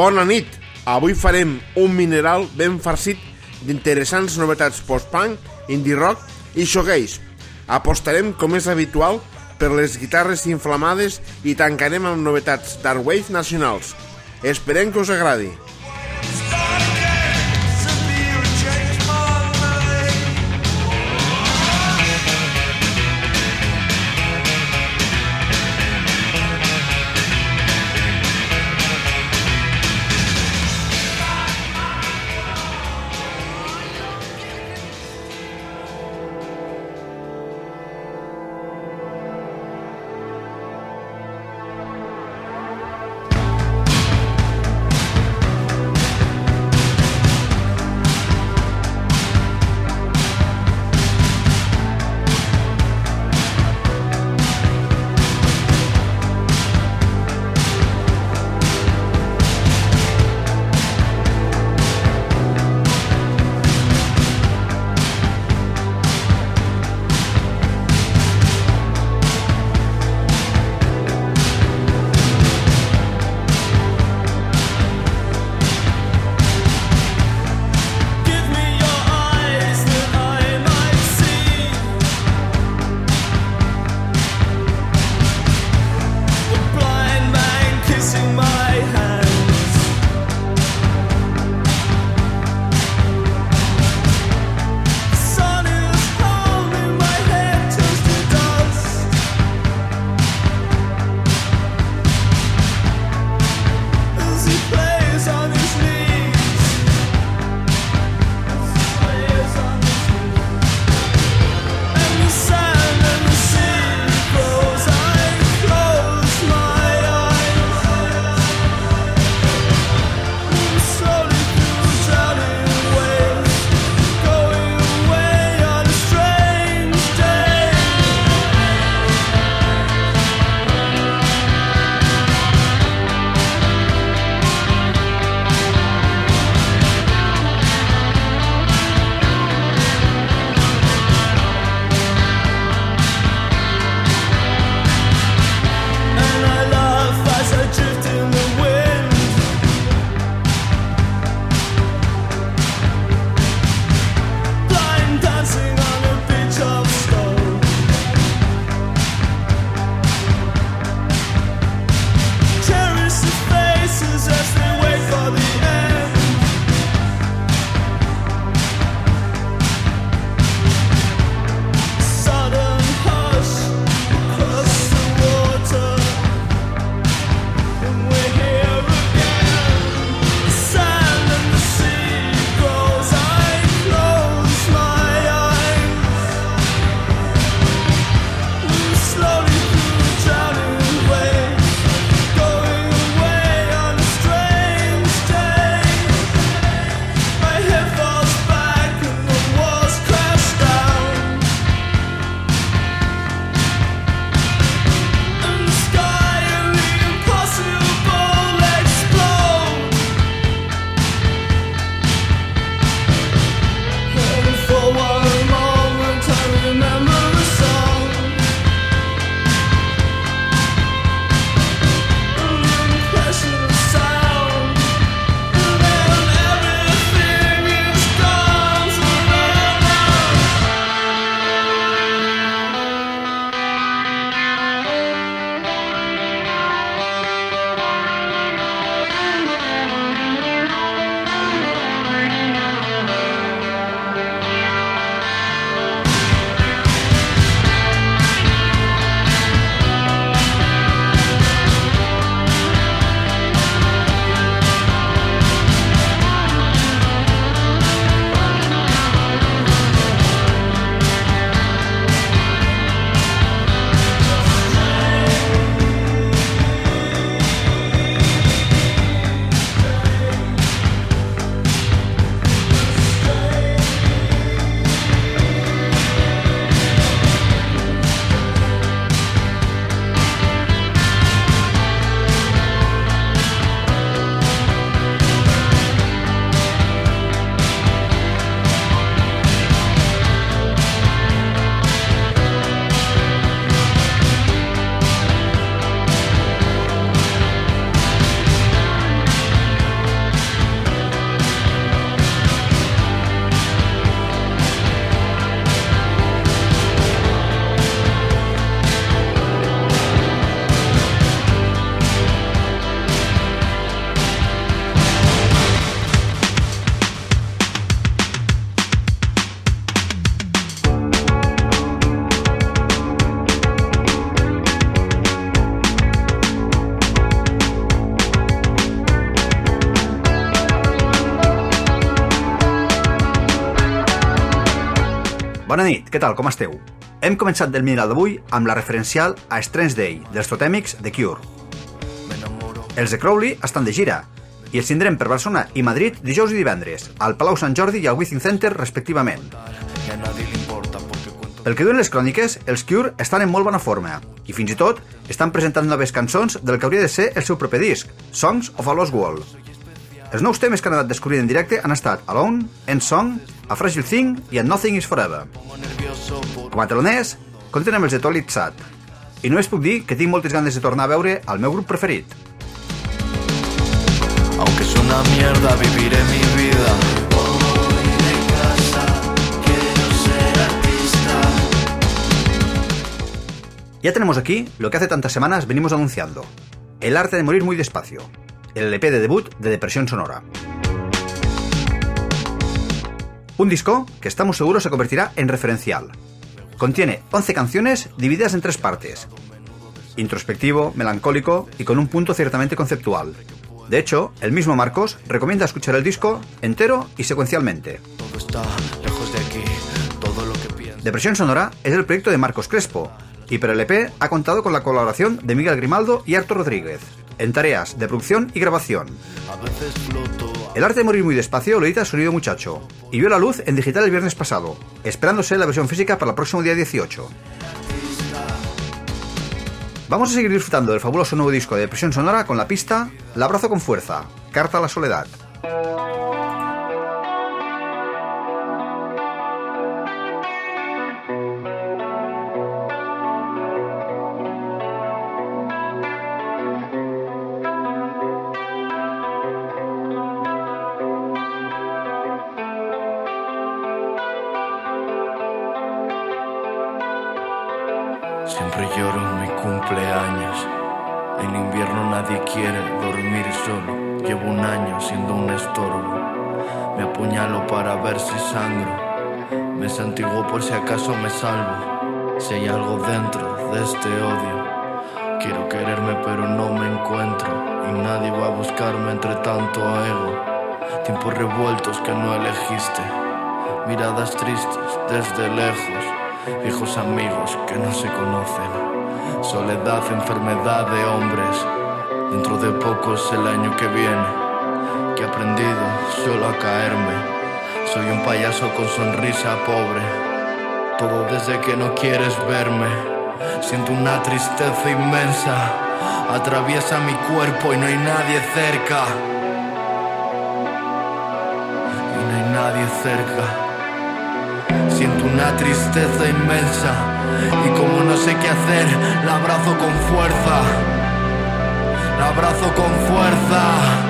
Bona nit! Avui farem un mineral ben farcit d'interessants novetats post-punk, indie rock i shoegaze. Apostarem, com és habitual, per les guitarres inflamades i tancarem amb novetats dark wave nacionals. Esperem que us agradi. Què tal, com esteu? Hem començat del mineral d'avui amb la referencial a Strange Day dels totèmics de Cure. Els de Crowley estan de gira i els tindrem per Barcelona i Madrid dijous i divendres, al Palau Sant Jordi i al Withing Center respectivament. Pel que duen les cròniques, els Cure estan en molt bona forma i fins i tot estan presentant noves cançons del que hauria de ser el seu proper disc, Songs of a Lost World. Els nous temes que han anat descobrint en directe han estat Alone, End Song, A Fragile Thing i A Nothing Is Forever. Com a teloners, compten amb els de Tolit Sat. I només puc dir que tinc moltes ganes de tornar a veure el meu grup preferit. Aunque es una mierda, viviré mi vida. Ya tenemos aquí lo que hace tantas semanas venimos anunciando. El arte de morir muy despacio, el LP de debut de Depresión Sonora. Un disco que estamos seguros se convertirá en referencial. Contiene 11 canciones divididas en tres partes. Introspectivo, melancólico y con un punto ciertamente conceptual. De hecho, el mismo Marcos recomienda escuchar el disco entero y secuencialmente. Todo está lejos de aquí, todo lo que pienso. Depresión Sonora es el proyecto de Marcos Crespo, y para el EP ha contado con la colaboración de Miguel Grimaldo y Artur Rodríguez, en tareas de producción y grabación. El arte de morir muy despacio lo edita Sonido Muchacho, y vio la luz en digital el viernes pasado, esperándose la versión física para el próximo día 18. Vamos a seguir disfrutando del fabuloso nuevo disco de Depresión Sonora con la pista La abrazo con fuerza, Carta a la soledad. Lloro en mi cumpleaños. En invierno nadie quiere dormir solo. Llevo un año siendo un estorbo. Me apuñalo para ver si sangro. Me santiguo por si acaso me salvo. Si hay algo dentro de este odio. Quiero quererme pero no me encuentro. Y nadie va a buscarme entre tanto ego. Tiempos revueltos que no elegiste. Miradas tristes desde lejos. Viejos amigos que no se conocen. Soledad, enfermedad de hombres. Dentro de poco es el año que viene. Que he aprendido solo a caerme. Soy un payaso con sonrisa pobre. Todo desde que no quieres verme. Siento una tristeza inmensa. Atraviesa mi cuerpo y no hay nadie cerca. Y no hay nadie cerca. Una tristeza inmensa y como no sé qué hacer, la abrazo con fuerza. La abrazo con fuerza.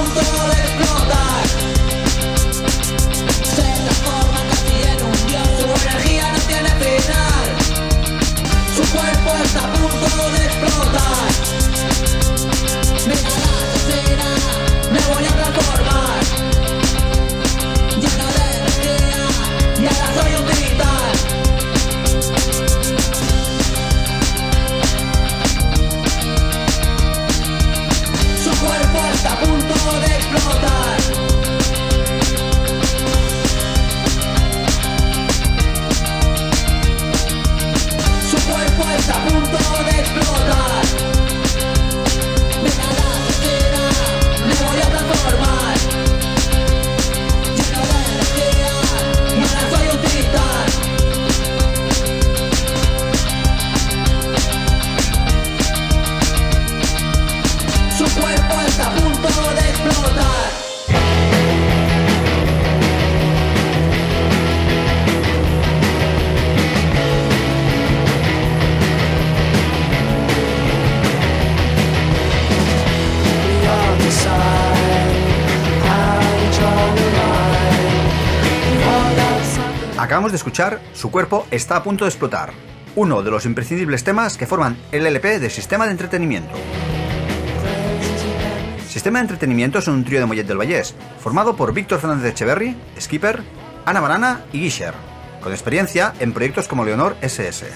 juntos. De escuchar Su cuerpo está a punto de explotar, uno de los imprescindibles temas que forman el LP de Sistema de Entretenimiento. Sistema de Entretenimiento es un trío de Mollet del Vallés, formado por Víctor Fernández Echeverry, Skipper, Ana Banana y Guisher, con experiencia en proyectos como Leonor SS.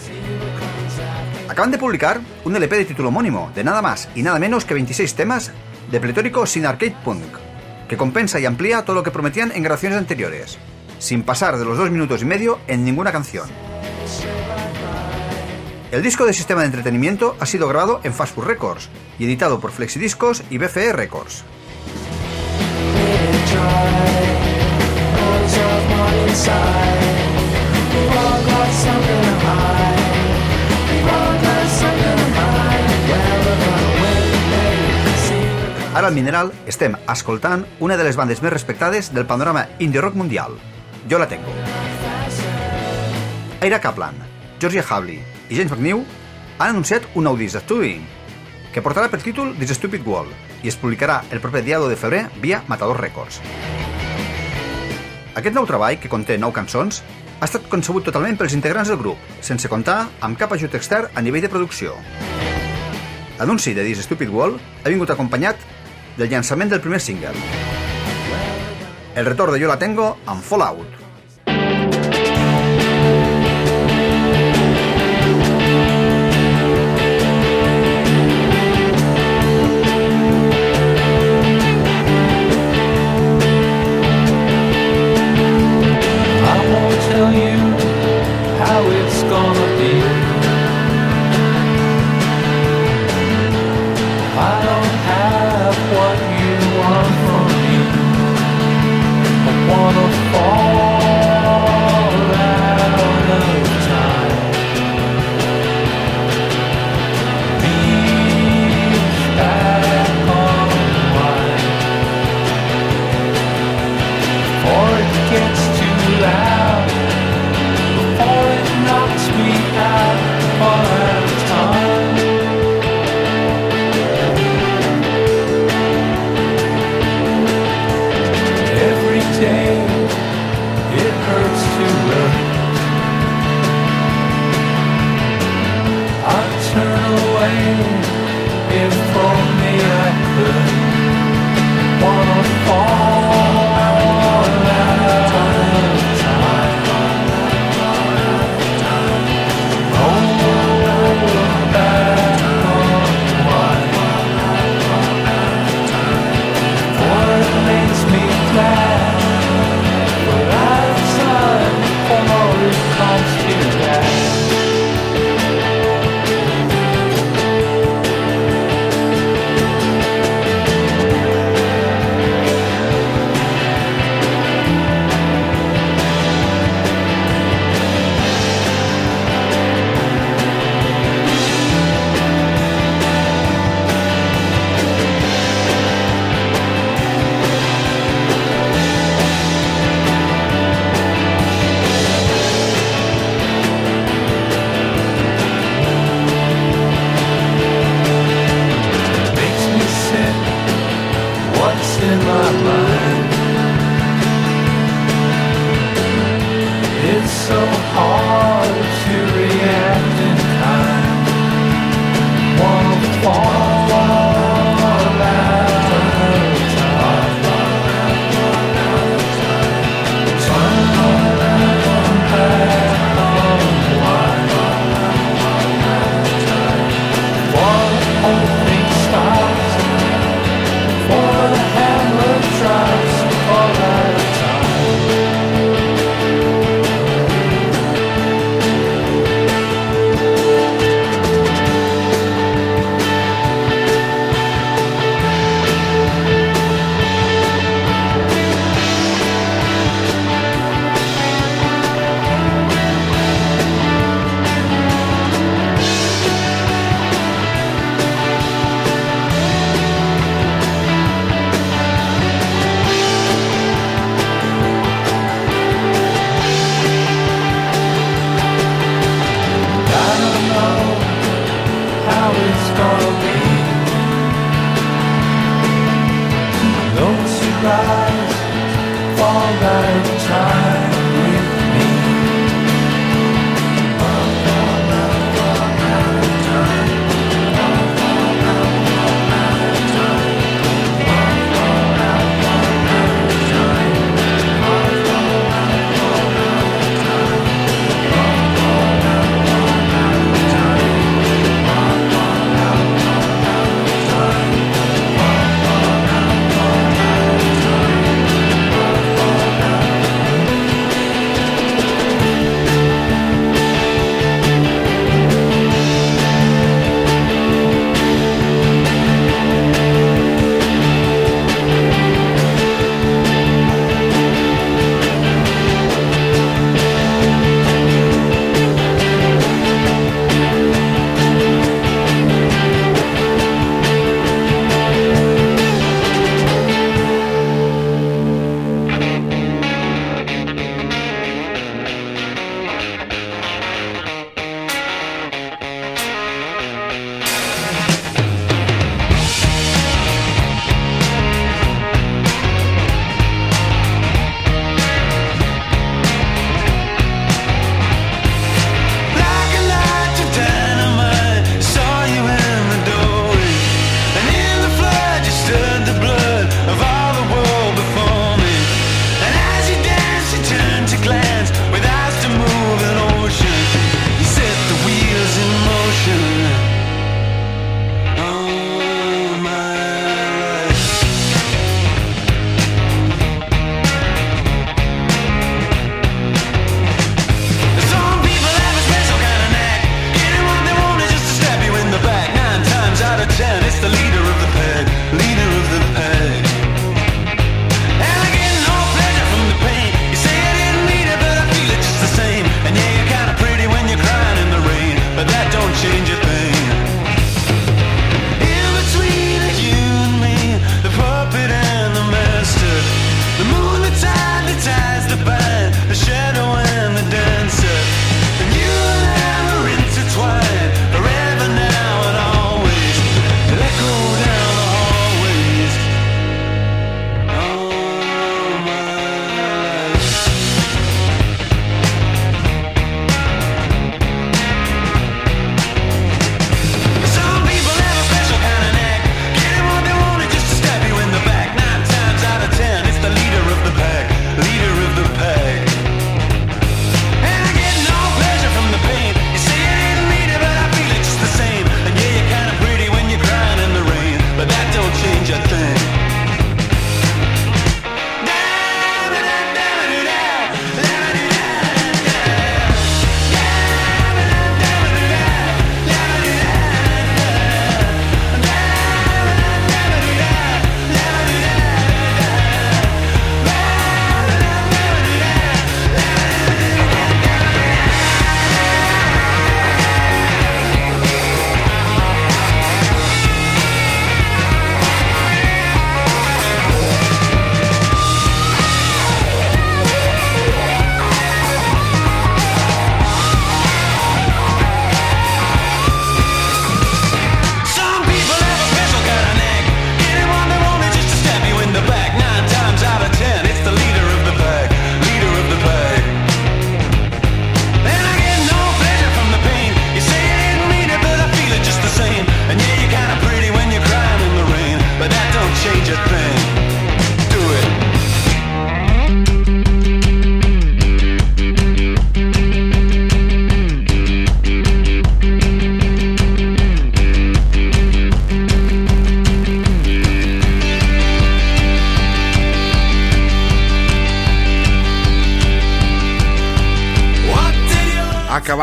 Acaban de publicar un LP de título homónimo, de nada más y nada menos que 26 temas de pletórico sin arcade punk, que compensa y amplía todo lo que prometían en grabaciones anteriores, sin pasar de los dos minutos y medio en ninguna canción. El disco de sistema de entretenimiento ha sido grabado en Fast Food Records y editado por Flexidiscos y BFE Records. Ara al Mineral estem escoltant una de les bandes més respectades del panorama indie rock mundial. Jo la tengo. Ira Kaplan, Georgia Havli i James McNew han anunciat un nou disc d'estudi que portarà per títol This Stupid World i es publicarà el proper dia 2 de febrer via Matador Records. Aquest nou treball, que conté nou cançons, ha estat concebut totalment pels integrants del grup, sense comptar amb cap ajut extern a nivell de producció. L'anunci de This Stupid World ha vingut acompanyat del llançament del primer single. El retorn de Yo la tengo amb Fallout. I won't tell you wanna fall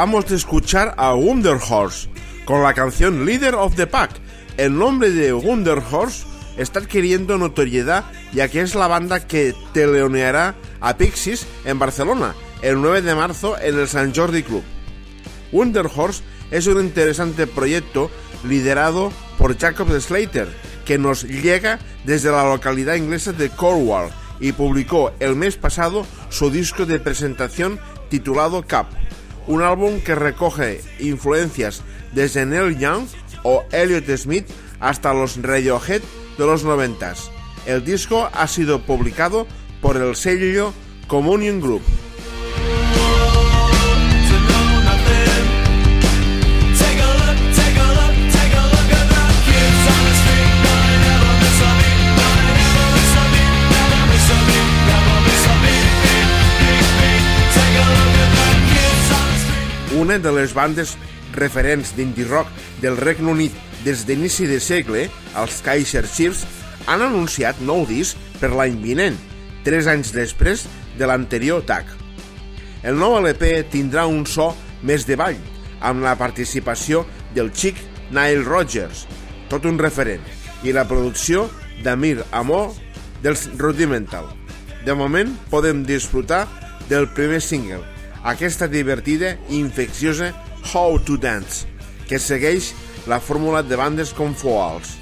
Acabamos de escuchar a Wonder Horse con la canción Leader of the Pack. El nombre de Wonder Horse está adquiriendo notoriedad ya que es la banda que teleoneará a Pixies en Barcelona el 9 de marzo en el San Jordi Club. Wonder Horse es un interesante proyecto liderado por Jacob Slater, que nos llega desde la localidad inglesa de Cornwall y publicó el mes pasado su disco de presentación titulado Cap, un álbum que recoge influencias desde Neil Young o Elliot Smith hasta los Radiohead de los noventas. El disco ha sido publicado por el sello Communion Group. Una de les bandes referents d'indie rock del Regne Unit des d'inici de segle, els Kaiser Chiefs, han anunciat nou disc per l'any vinent, tres anys després de l'anterior TAC. El nou LP tindrà un so més de ball, amb la participació del xic Nile Rodgers, tot un referent, i la producció d'Amir Amor dels Rudimental. De moment podem disfrutar del primer single, aquesta divertida i infecciosa How to Dance, que segueix la fórmula de bandes com Foals.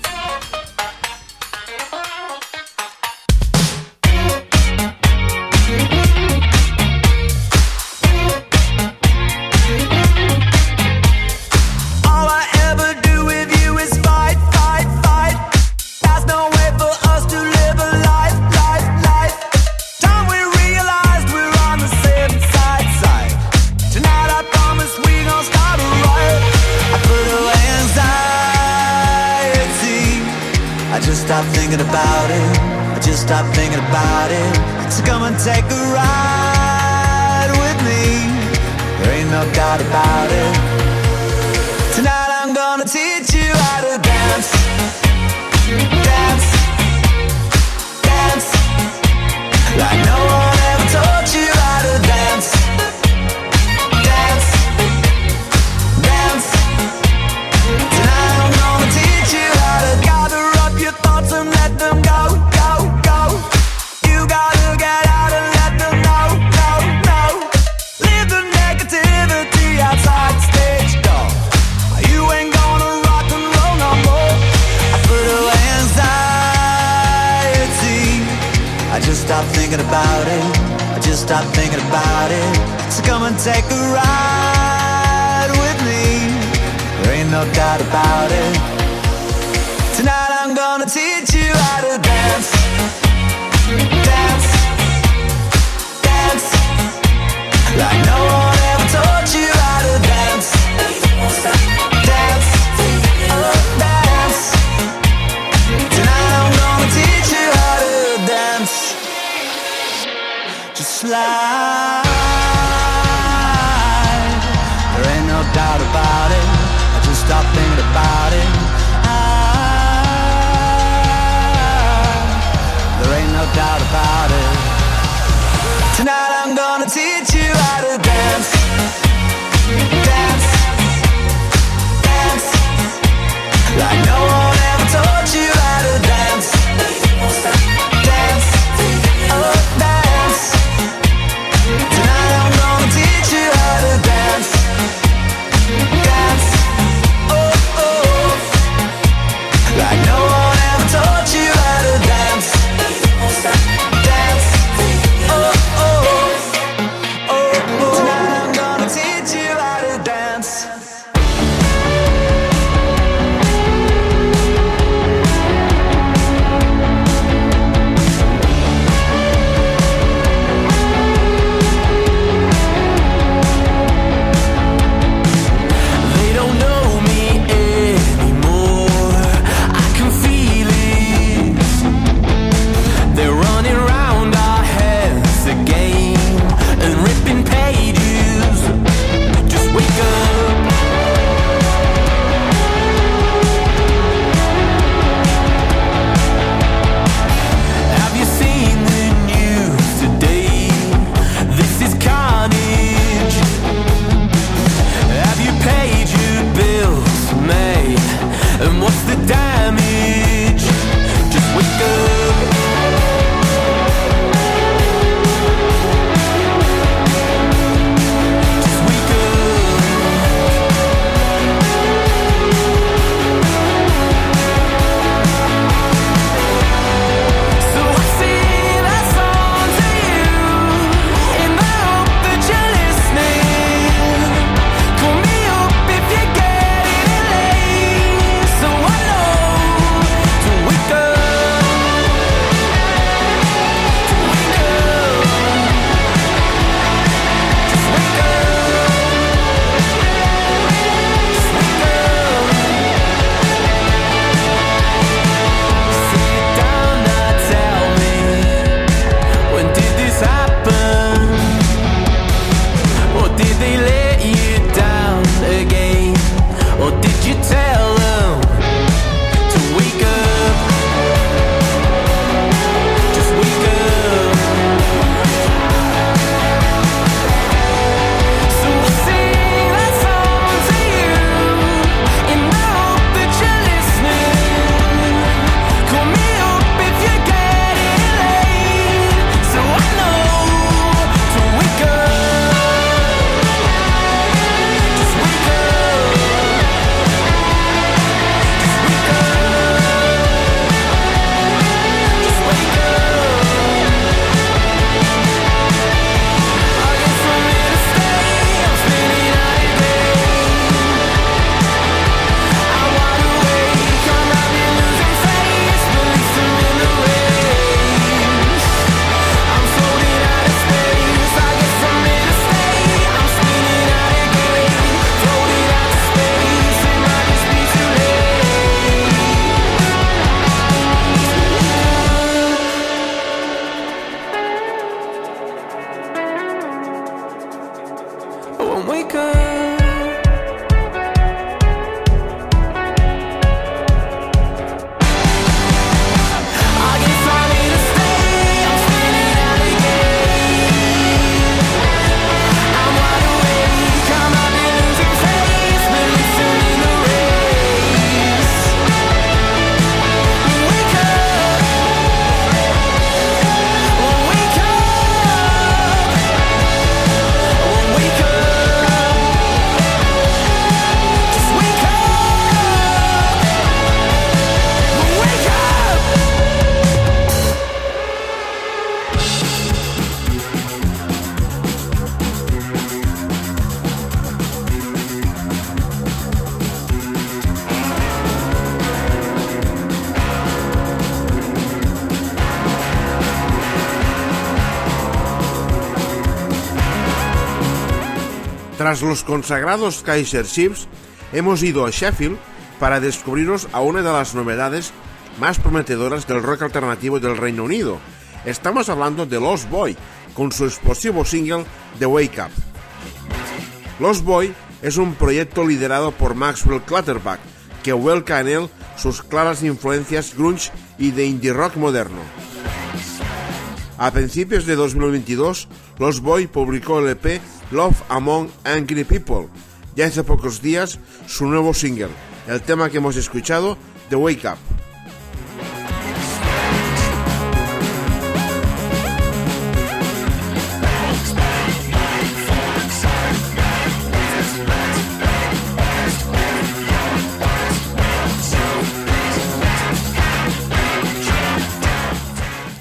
Tras los consagrados Kaiser Chiefs, hemos ido a Sheffield para descubriros a una de las novedades más prometedoras del rock alternativo del Reino Unido. Estamos hablando de Lost Boy, con su explosivo single The Wake Up. Lost Boy es un proyecto liderado por Maxwell Clutterbuck, que vuelca en él sus claras influencias grunge y de indie rock moderno. A principios de 2022, Lost Boy publicó el EP Among Angry People y hace pocos días su nuevo single, el tema que hemos escuchado, The Wake Up.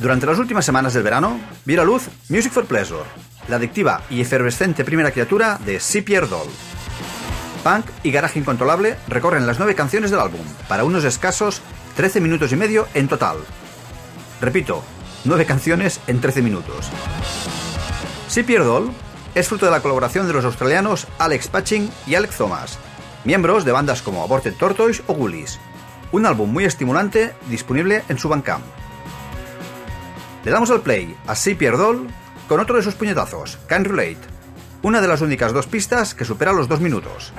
Durante las últimas semanas del verano, vio a luz Music for Pleasure, la adictiva y efervescente primera criatura de. Pierre Doll. Punk y garaje incontrolable recorren las nueve canciones del álbum, para unos escasos 13 minutos y medio en total. Repito, nueve canciones en 13 minutos. Pierre Doll es fruto de la colaboración de los australianos Alex Patching y Alex Thomas, miembros de bandas como Aborted Tortoise o Ghoulies. Un álbum muy estimulante disponible en su Bandcamp. Le damos al play a. Pierre Doll con otro de sus puñetazos, Can Relate, una de las únicas dos pistas que supera los dos minutos.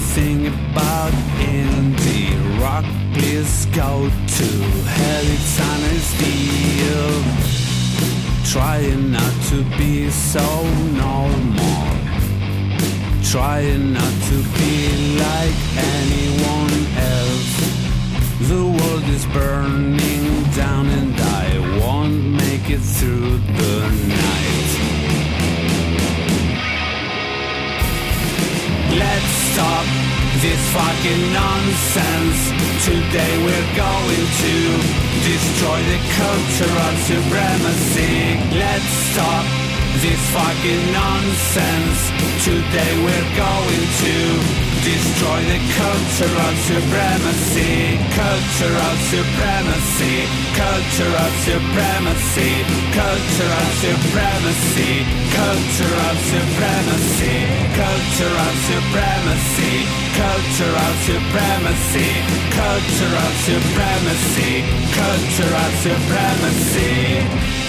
Anything about indie rock. Please go to hell. It's deal. Trying not to be so normal. Trying not to be like anyone else. The world is burning down and I won't make it through the night. Let's stop this fucking nonsense. Today we're going to destroy the cultural supremacy. Let's stop this fucking nonsense. Today we're going to destroy the cultural supremacy. Cultural supremacy. Cultural supremacy. Cultural supremacy. Cultural supremacy. Cultural supremacy. Cultural supremacy. Cultural supremacy. Cultural supremacy.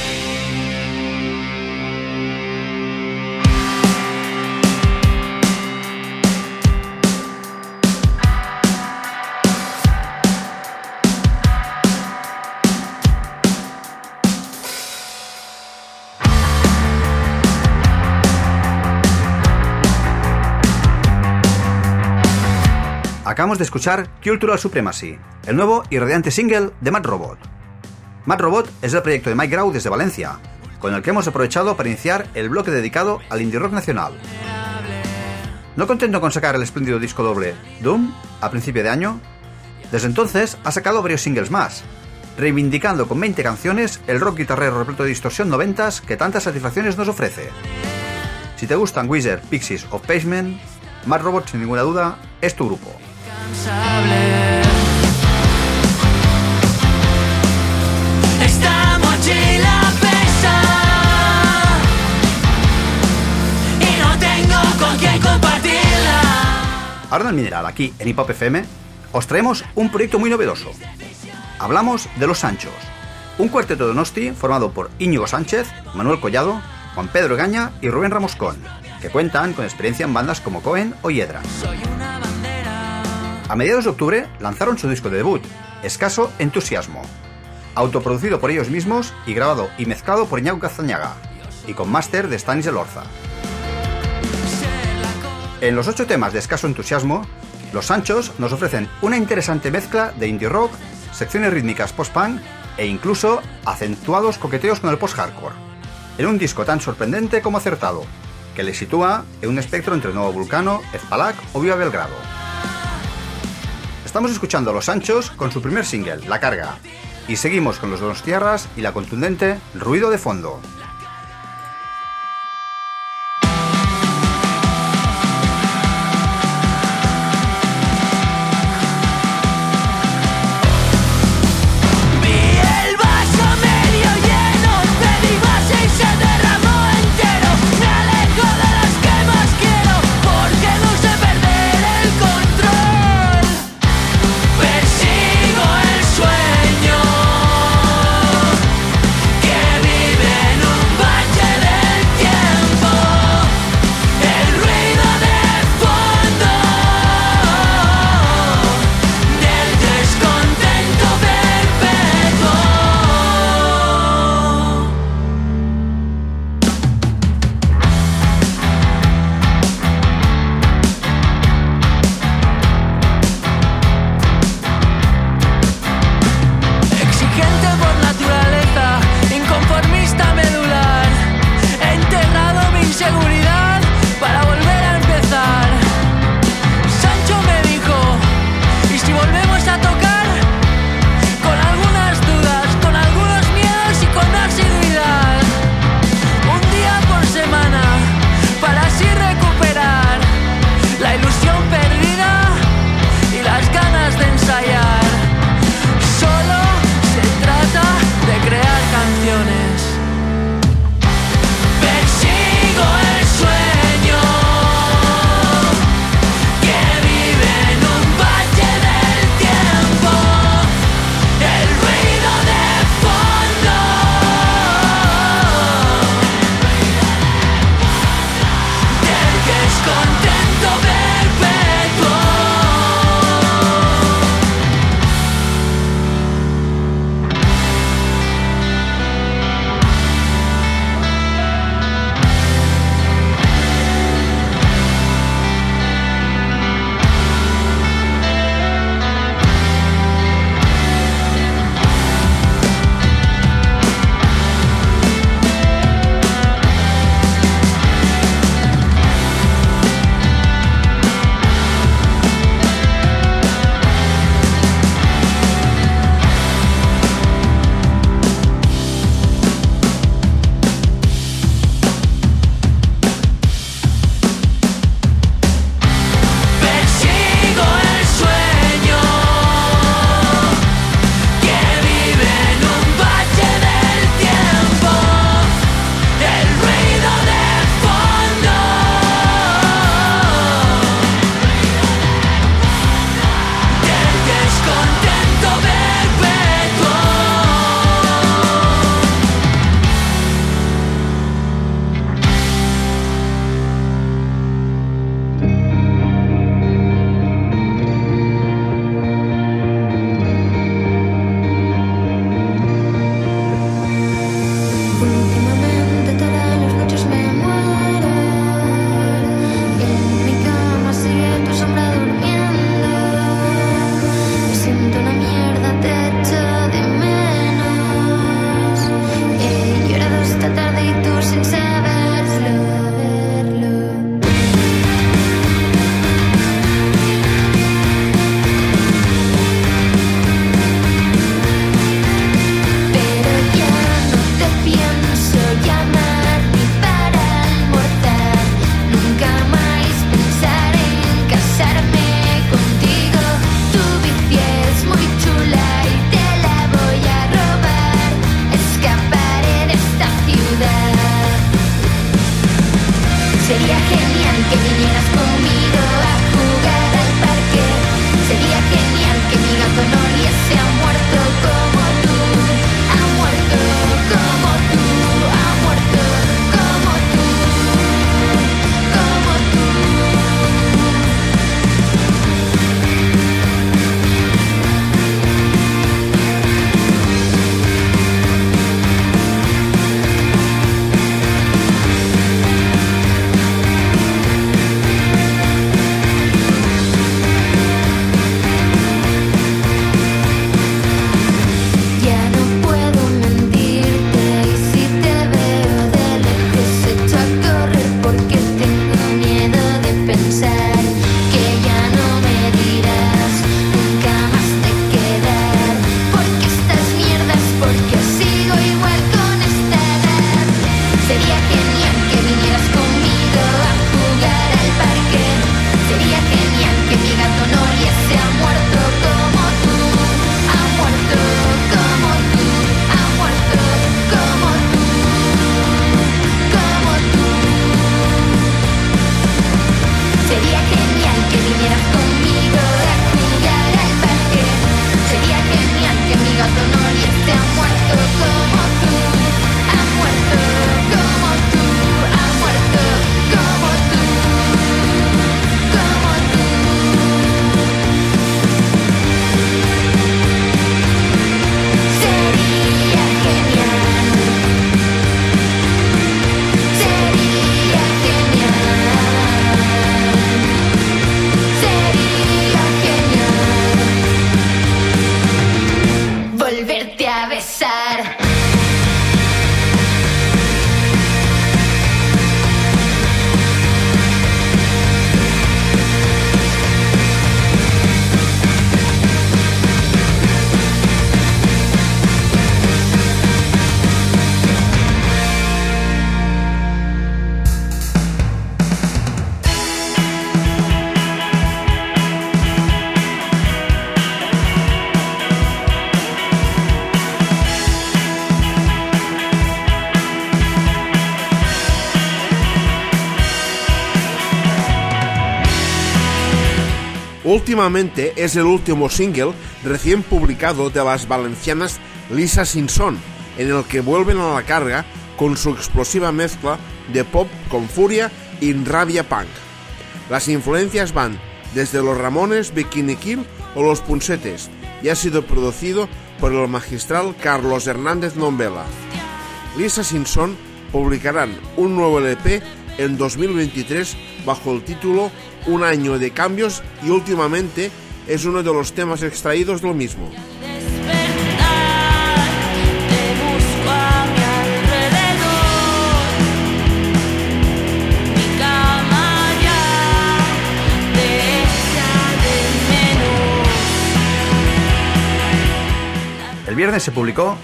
Acabamos de escuchar Cultural Supremacy, el nuevo y radiante single de Mad Robot. Mad Robot es el proyecto de Mike Grau desde Valencia, con el que hemos aprovechado para iniciar el bloque dedicado al indie rock nacional. No contento con sacar el espléndido disco doble Doom a principio de año, desde entonces ha sacado varios singles más, reivindicando con 20 canciones el rock guitarrero repleto de distorsión noventas que tantas satisfacciones nos ofrece. Si te gustan Wizard, Pixies o Paceman, Mad Robot sin ninguna duda es tu grupo. Esta mochila pesa y no tengo con quién compartirla. Ahora en el Mineral, aquí en Hip Hop FM, os traemos un proyecto muy novedoso. Hablamos de Los Sanchos, un cuarteto de Donosti formado por Íñigo Sánchez, Manuel Collado, Juan Pedro Gaña y Rubén Ramoscón, que cuentan con experiencia en bandas como Cohen o Hiedra. A mediados de octubre lanzaron su disco de debut, Escaso Entusiasmo, autoproducido por ellos mismos y grabado y mezclado por Iñaco Cazañaga, y con máster de Stanis Elorza. En los ocho temas de escaso entusiasmo, los Sanchos nos ofrecen una interesante mezcla de indie rock, secciones rítmicas post-punk e incluso acentuados coqueteos con el post-hardcore, en un disco tan sorprendente como acertado, que le sitúa en un espectro entre Nuevo Vulcano, Ezpalac o Viva Belgrado. Estamos escuchando a Los Sanchos con su primer single, La Carga, y seguimos con los Dos Tierras y la contundente Ruido de Fondo. Últimamente es el último single recién publicado de las valencianas Lisa Simpson, en el que vuelven a la carga con su explosiva mezcla de pop con furia y rabia punk. Las influencias van desde los Ramones, Bikini Kill o los Punsetes y ha sido producido por el magistral Carlos Hernández Nombela. Lisa Simpson publicarán un nuevo LP en 2023 bajo el título Un año de cambios y últimamente es uno de los temas extraídos del mismo. El viernes se publicó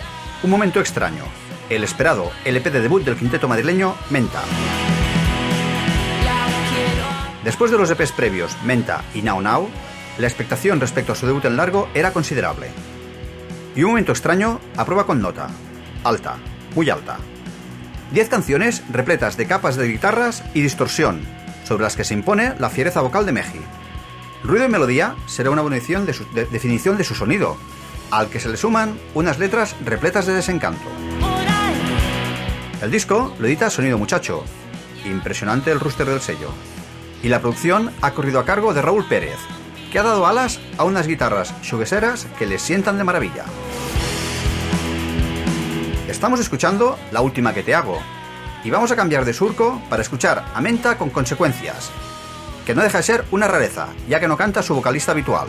Un Momento Extraño, el esperado LP de debut del quinteto madrileño Menta. Después de los EPs previos Menta y Now Now, la expectación respecto a su debut en largo era considerable. Y Un Momento Extraño aprueba con nota, alta, muy alta. Diez canciones repletas de capas de guitarras y distorsión, sobre las que se impone la fiereza vocal de Meji. Ruido y melodía será una definición de su, de- definición de su sonido, al que se le suman unas letras repletas de desencanto. El disco lo edita Sonido Muchacho. Impresionante el rooster del sello. Y la producción ha corrido a cargo de Raúl Pérez, que ha dado alas a unas guitarras chugueseras que les sientan de maravilla. Estamos escuchando La última que te hago. Y vamos a cambiar de surco para escuchar a Menta con consecuencias, que no deja de ser una rareza, ya que no canta su vocalista habitual.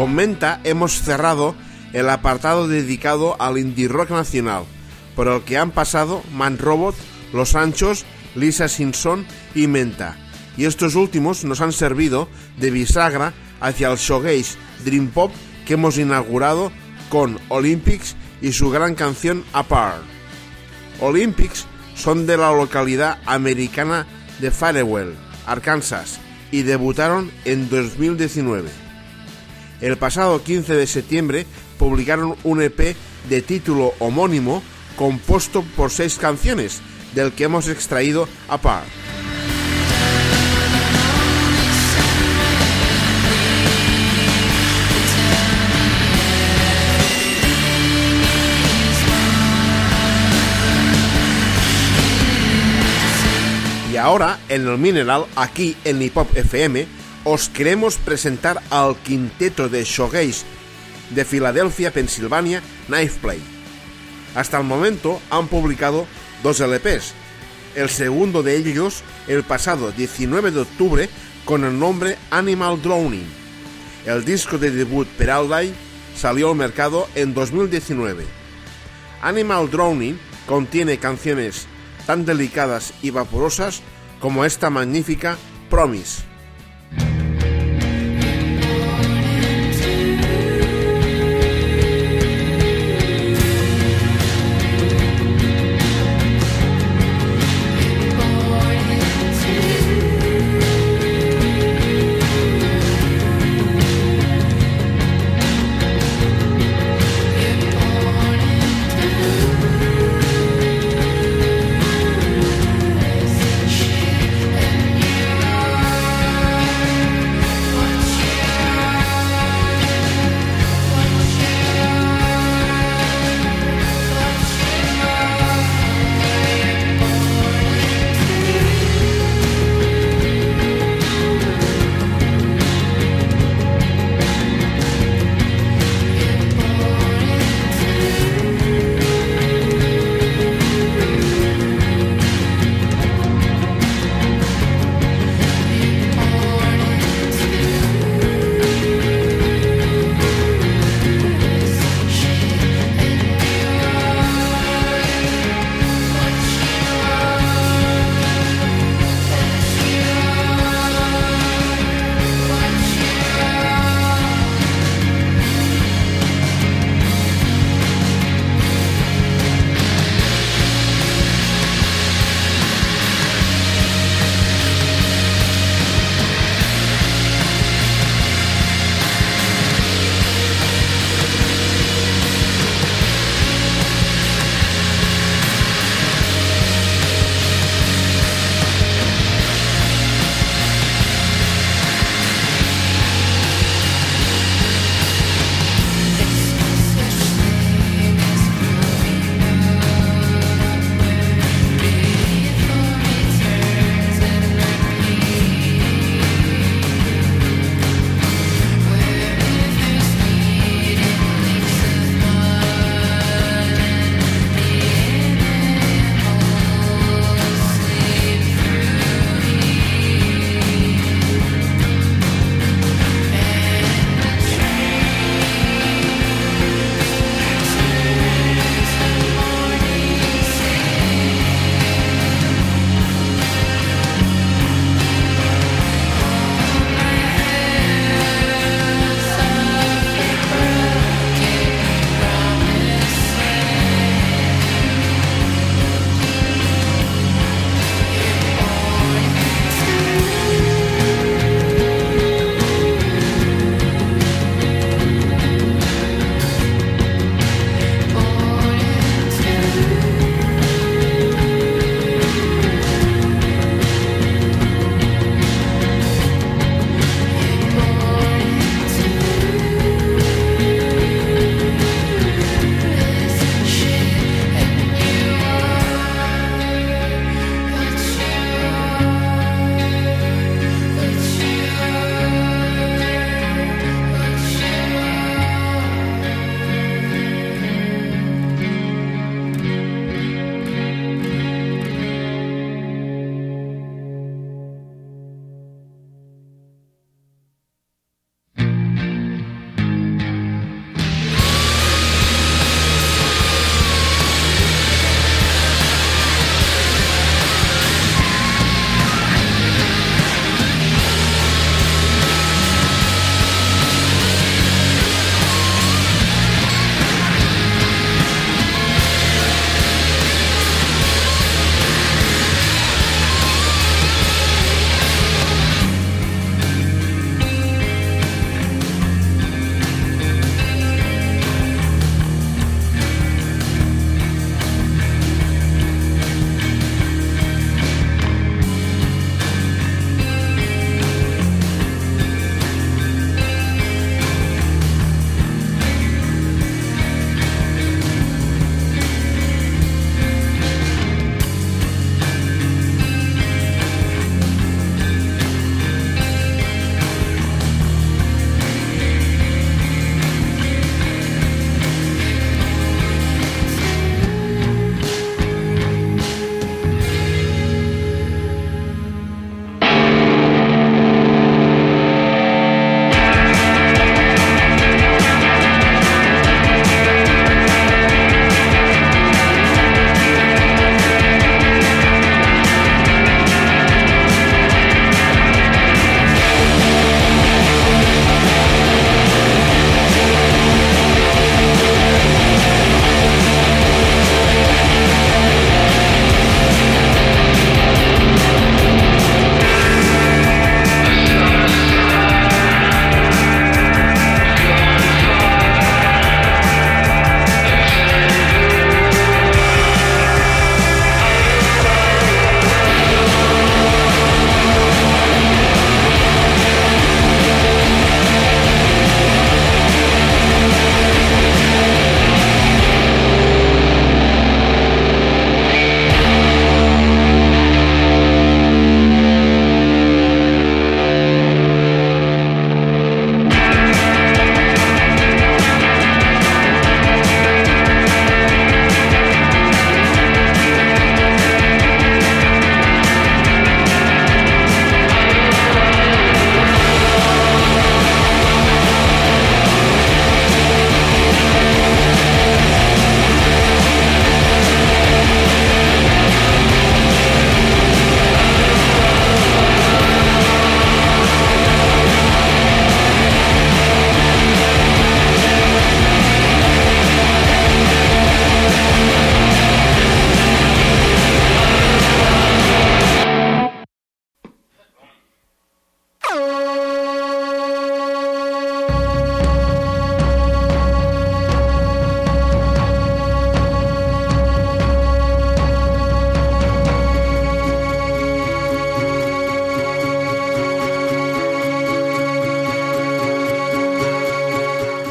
Con Menta hemos cerrado el apartado dedicado al indie rock nacional, por el que han pasado Man Robot, Los Anchos, Lisa Simpson y Menta. Y estos últimos nos han servido de bisagra hacia el showgaze Dream Pop que hemos inaugurado con Olympics y su gran canción Apart. Olympics son de la localidad americana de Farewell, Arkansas, y debutaron en 2019. El pasado 15 de septiembre publicaron un EP de título homónimo compuesto por seis canciones, del que hemos extraído Apart. Y ahora, en el Mineral, aquí en Hip Hop FM, os queremos presentar al quinteto de shoegaze de Filadelfia, Pensilvania, Knife Play. Hasta el momento han publicado dos LPs, el segundo de ellos el pasado 19 de octubre con el nombre Animal Drowning. El disco de debut Peralday salió al mercado en 2019. Animal Drowning contiene canciones tan delicadas y vaporosas como esta magnífica Promise. Yeah.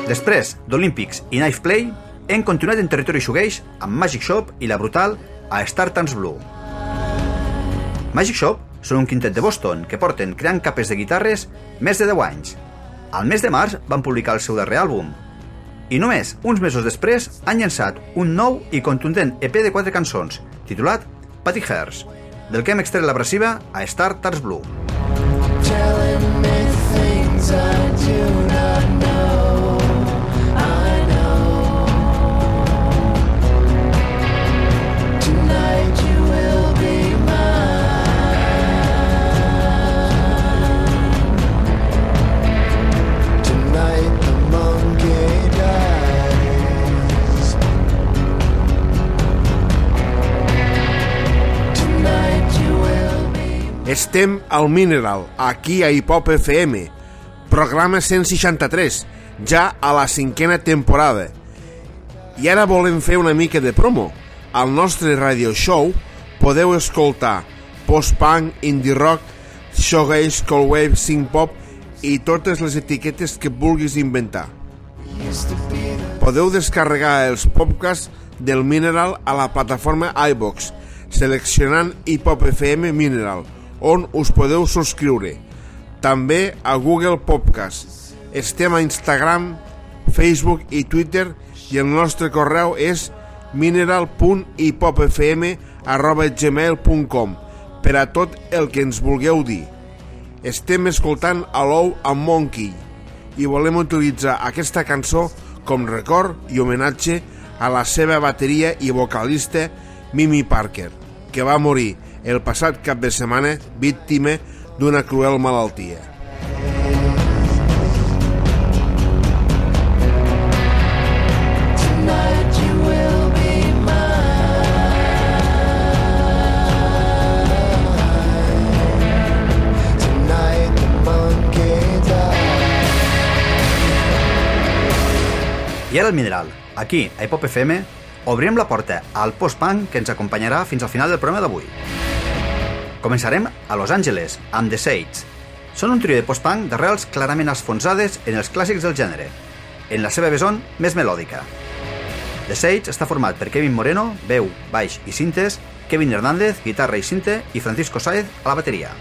Després d'Olympics i Knife Play, hem continuat en territori xugueix amb Magic Shop i la brutal a Star Trans Blue. Magic Shop són un quintet de Boston que porten creant capes de guitarres més de 10 anys. Al mes de març van publicar el seu darrer àlbum, i només uns mesos després han llançat un nou i contundent EP de quatre cançons, titulat Patty Hearts, del que hem extret l'abrasiva a Star Tars Blue. telling me things I do Estem al Mineral, aquí a Hipop FM, programa 163, ja a la cinquena temporada. I ara volem fer una mica de promo. Al nostre radio show podeu escoltar post-punk, indie rock, showgaze, cold wave, synth-pop i totes les etiquetes que vulguis inventar. Podeu descarregar els podcasts del Mineral a la plataforma iBox, seleccionant Hip-Hop FM Mineral, on us podeu subscriure. També a Google Podcast. Estem a Instagram, Facebook i Twitter i el nostre correu és mineral.hipopfm.gmail.com per a tot el que ens vulgueu dir. Estem escoltant a l'ou amb Monkey i volem utilitzar aquesta cançó com record i homenatge a la seva bateria i vocalista Mimi Parker, que va morir el passat cap de setmana víctima d'una cruel malaltia. I ara el Mineral. Aquí, a Hipop FM, obrim la porta al post-punk que ens acompanyarà fins al final del programa d'avui. Començarem a Los Angeles, amb The Sage. Són un trio de post-punk d'arrels clarament esfonsades en els clàssics del gènere, en la seva vessant més melòdica. The Sage està format per Kevin Moreno, veu, baix i cintes, Kevin Hernández, guitarra i cinte, i Francisco Saez a la bateria.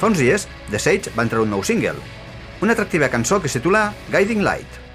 Fa uns dies, The Sage va entrar un nou single, una atractiva cançó que es titula Guiding Light.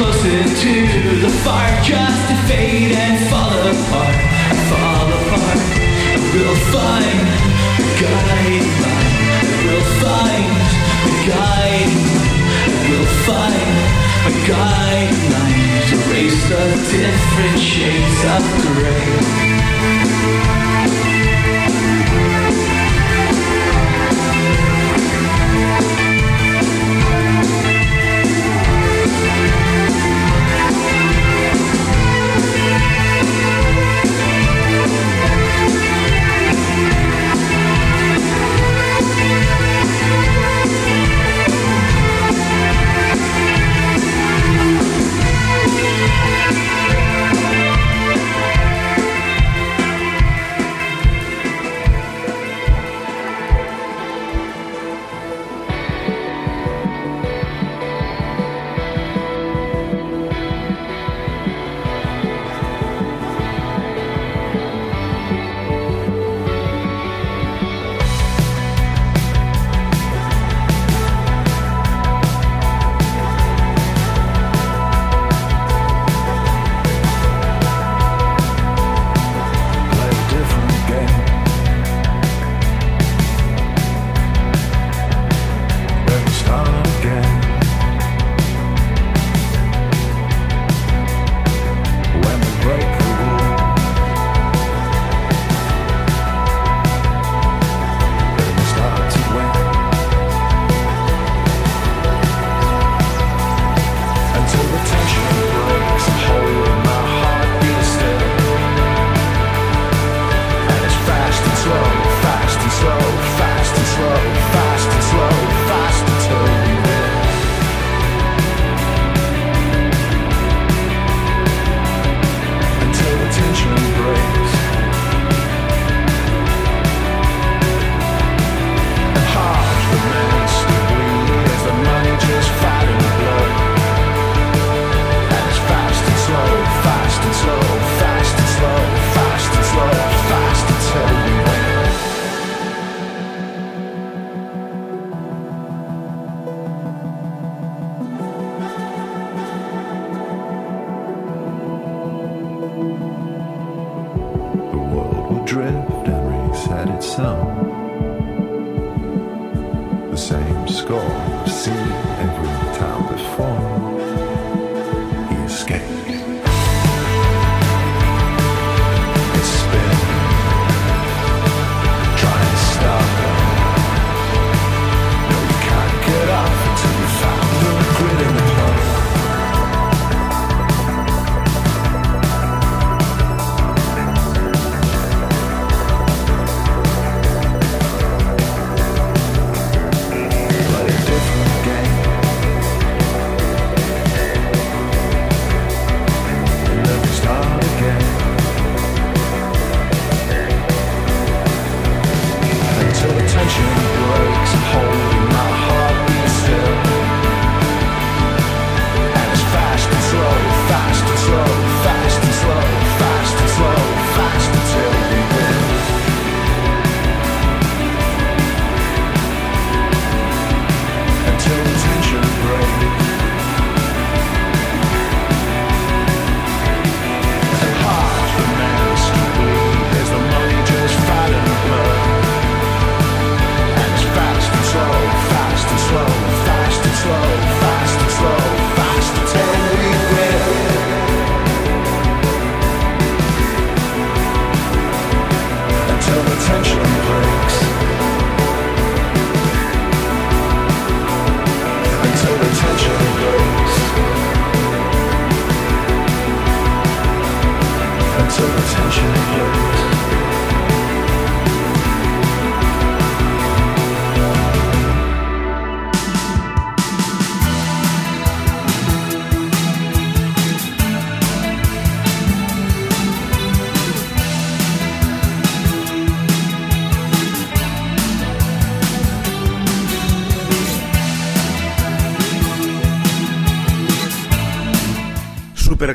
closer to the fire just to fade and fall apart, fall apart. We'll find a guideline. We'll find a guideline. We'll find a guideline to erase the different shades of grey. escape.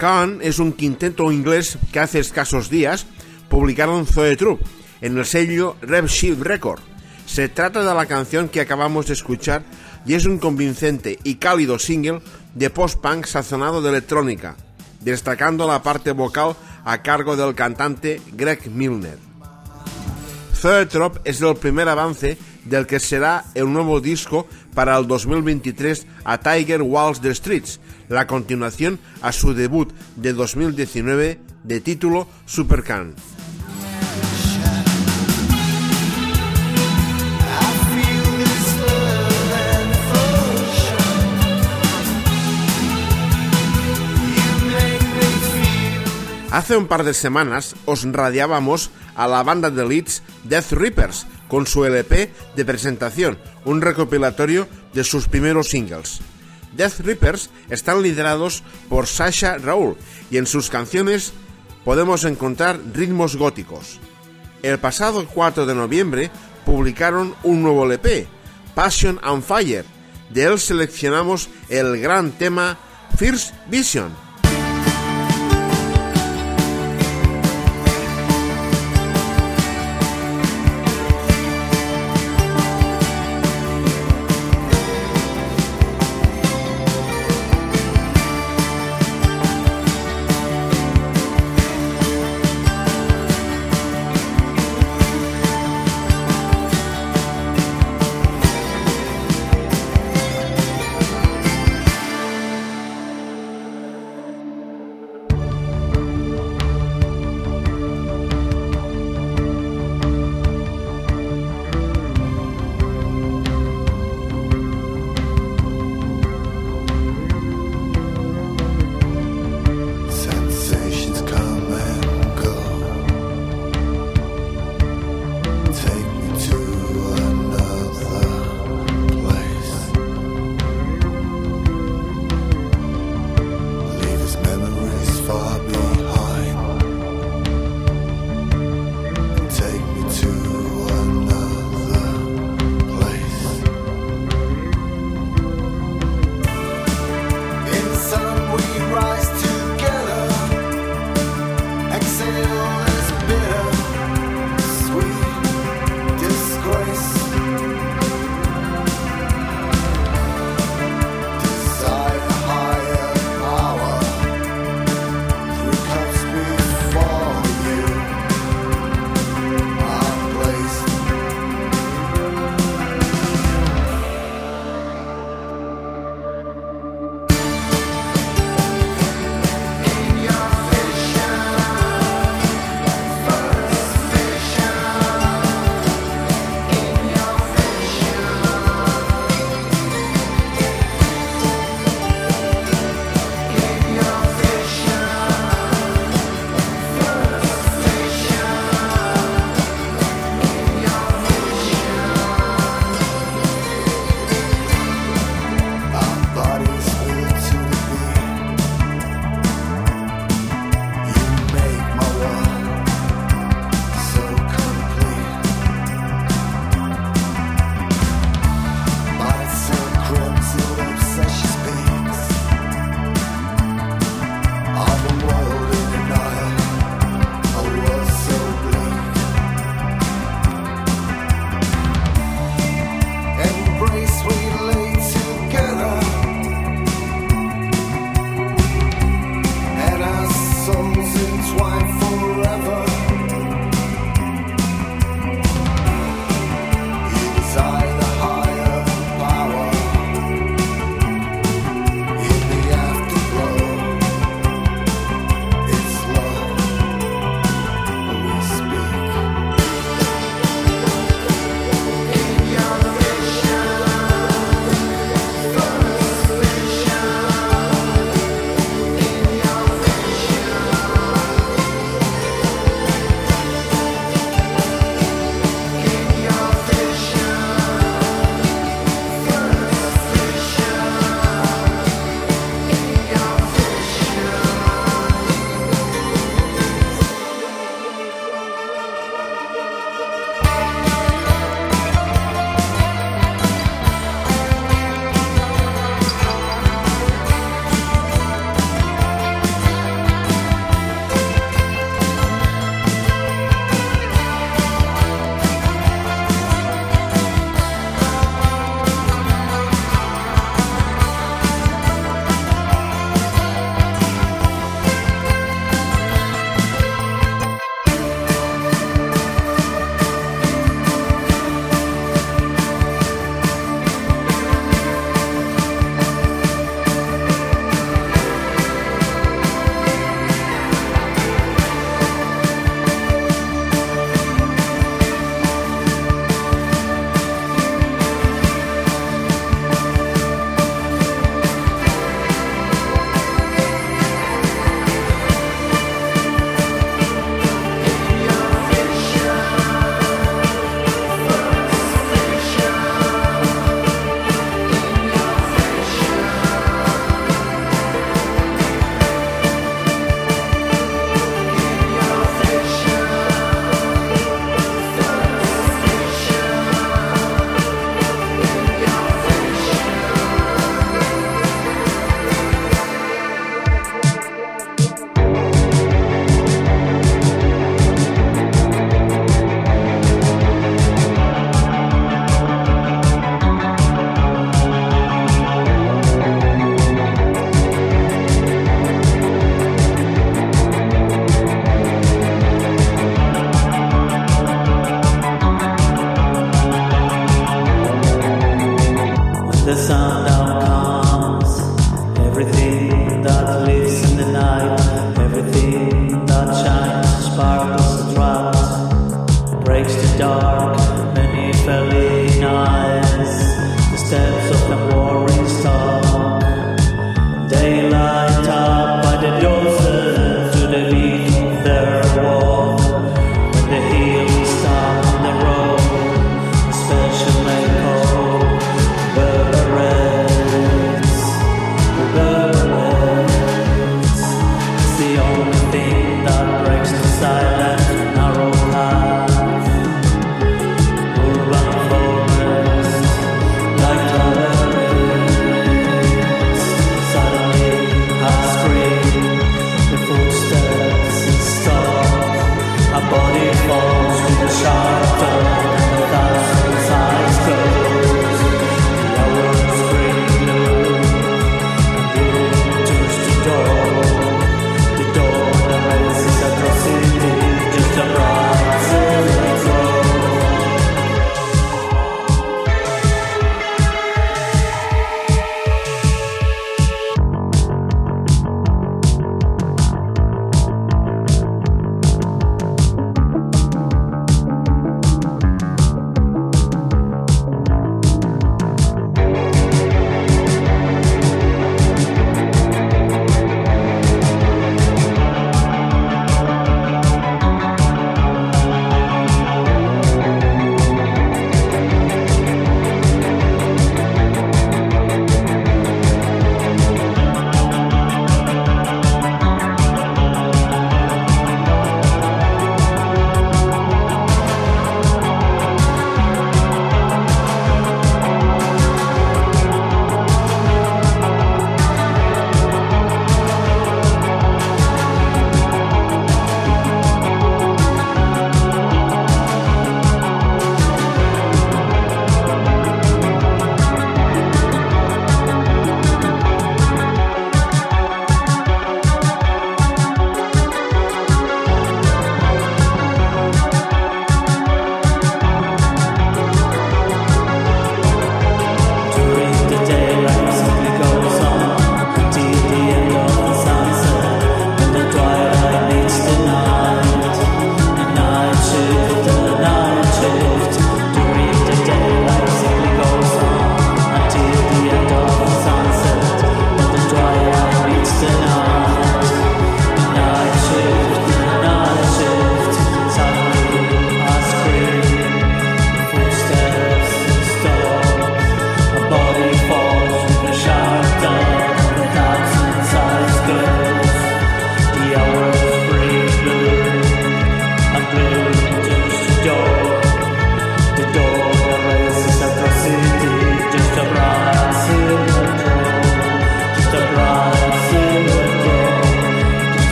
Supercan es un quinteto inglés que hace escasos días publicaron Zoe Troop en el sello Rev Shield Record. Se trata de la canción que acabamos de escuchar y es un convincente y cálido single de post-punk sazonado de electrónica, destacando la parte vocal a cargo del cantante Greg Milner. Zoetrop es el primer avance del que será el nuevo disco para el 2023 a Tiger Walls the Streets, la continuación a su debut de 2019 de título Supercan. Hace un par de semanas os radiábamos a la banda de Leeds Death Reapers con su LP de presentación, un recopilatorio de sus primeros singles. Death Reapers están liderados por Sasha Raúl y en sus canciones podemos encontrar ritmos góticos. El pasado 4 de noviembre publicaron un nuevo LP, Passion and Fire. De él seleccionamos el gran tema First Vision.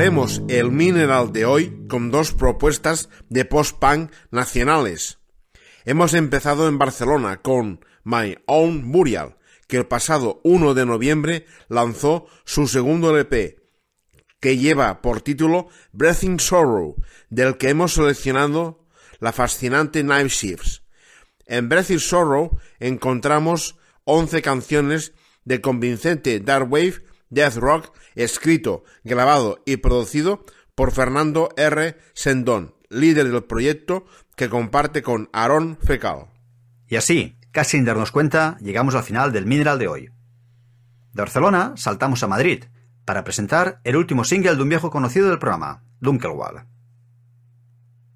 Acabaremos el mineral de hoy con dos propuestas de post-punk nacionales. Hemos empezado en Barcelona con My Own Burial, que el pasado 1 de noviembre lanzó su segundo LP, que lleva por título Breathing Sorrow, del que hemos seleccionado la fascinante Knife Shifts. En Breathing Sorrow encontramos 11 canciones de convincente dark wave death rock escrito, grabado y producido por Fernando R. Sendón, líder del proyecto que comparte con Aaron Fecal. Y así, casi sin darnos cuenta, llegamos al final del Mineral de hoy. De Barcelona saltamos a Madrid para presentar el último single de un viejo conocido del programa, Dunkelwald.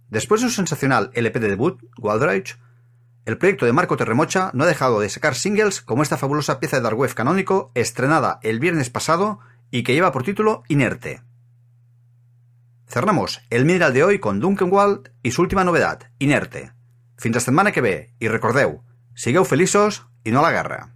Después de su sensacional LP de debut, Waldreich, el proyecto de Marco Terremocha no ha dejado de sacar singles como esta fabulosa pieza de dark wave canónico estrenada el viernes pasado y que lleva por título Inerte. Cerramos el mineral de hoy con Dunkelwald i su última novedad, Inerte. Fins la setmana que ve, i recordeu, sigueu feliços i no la guerra.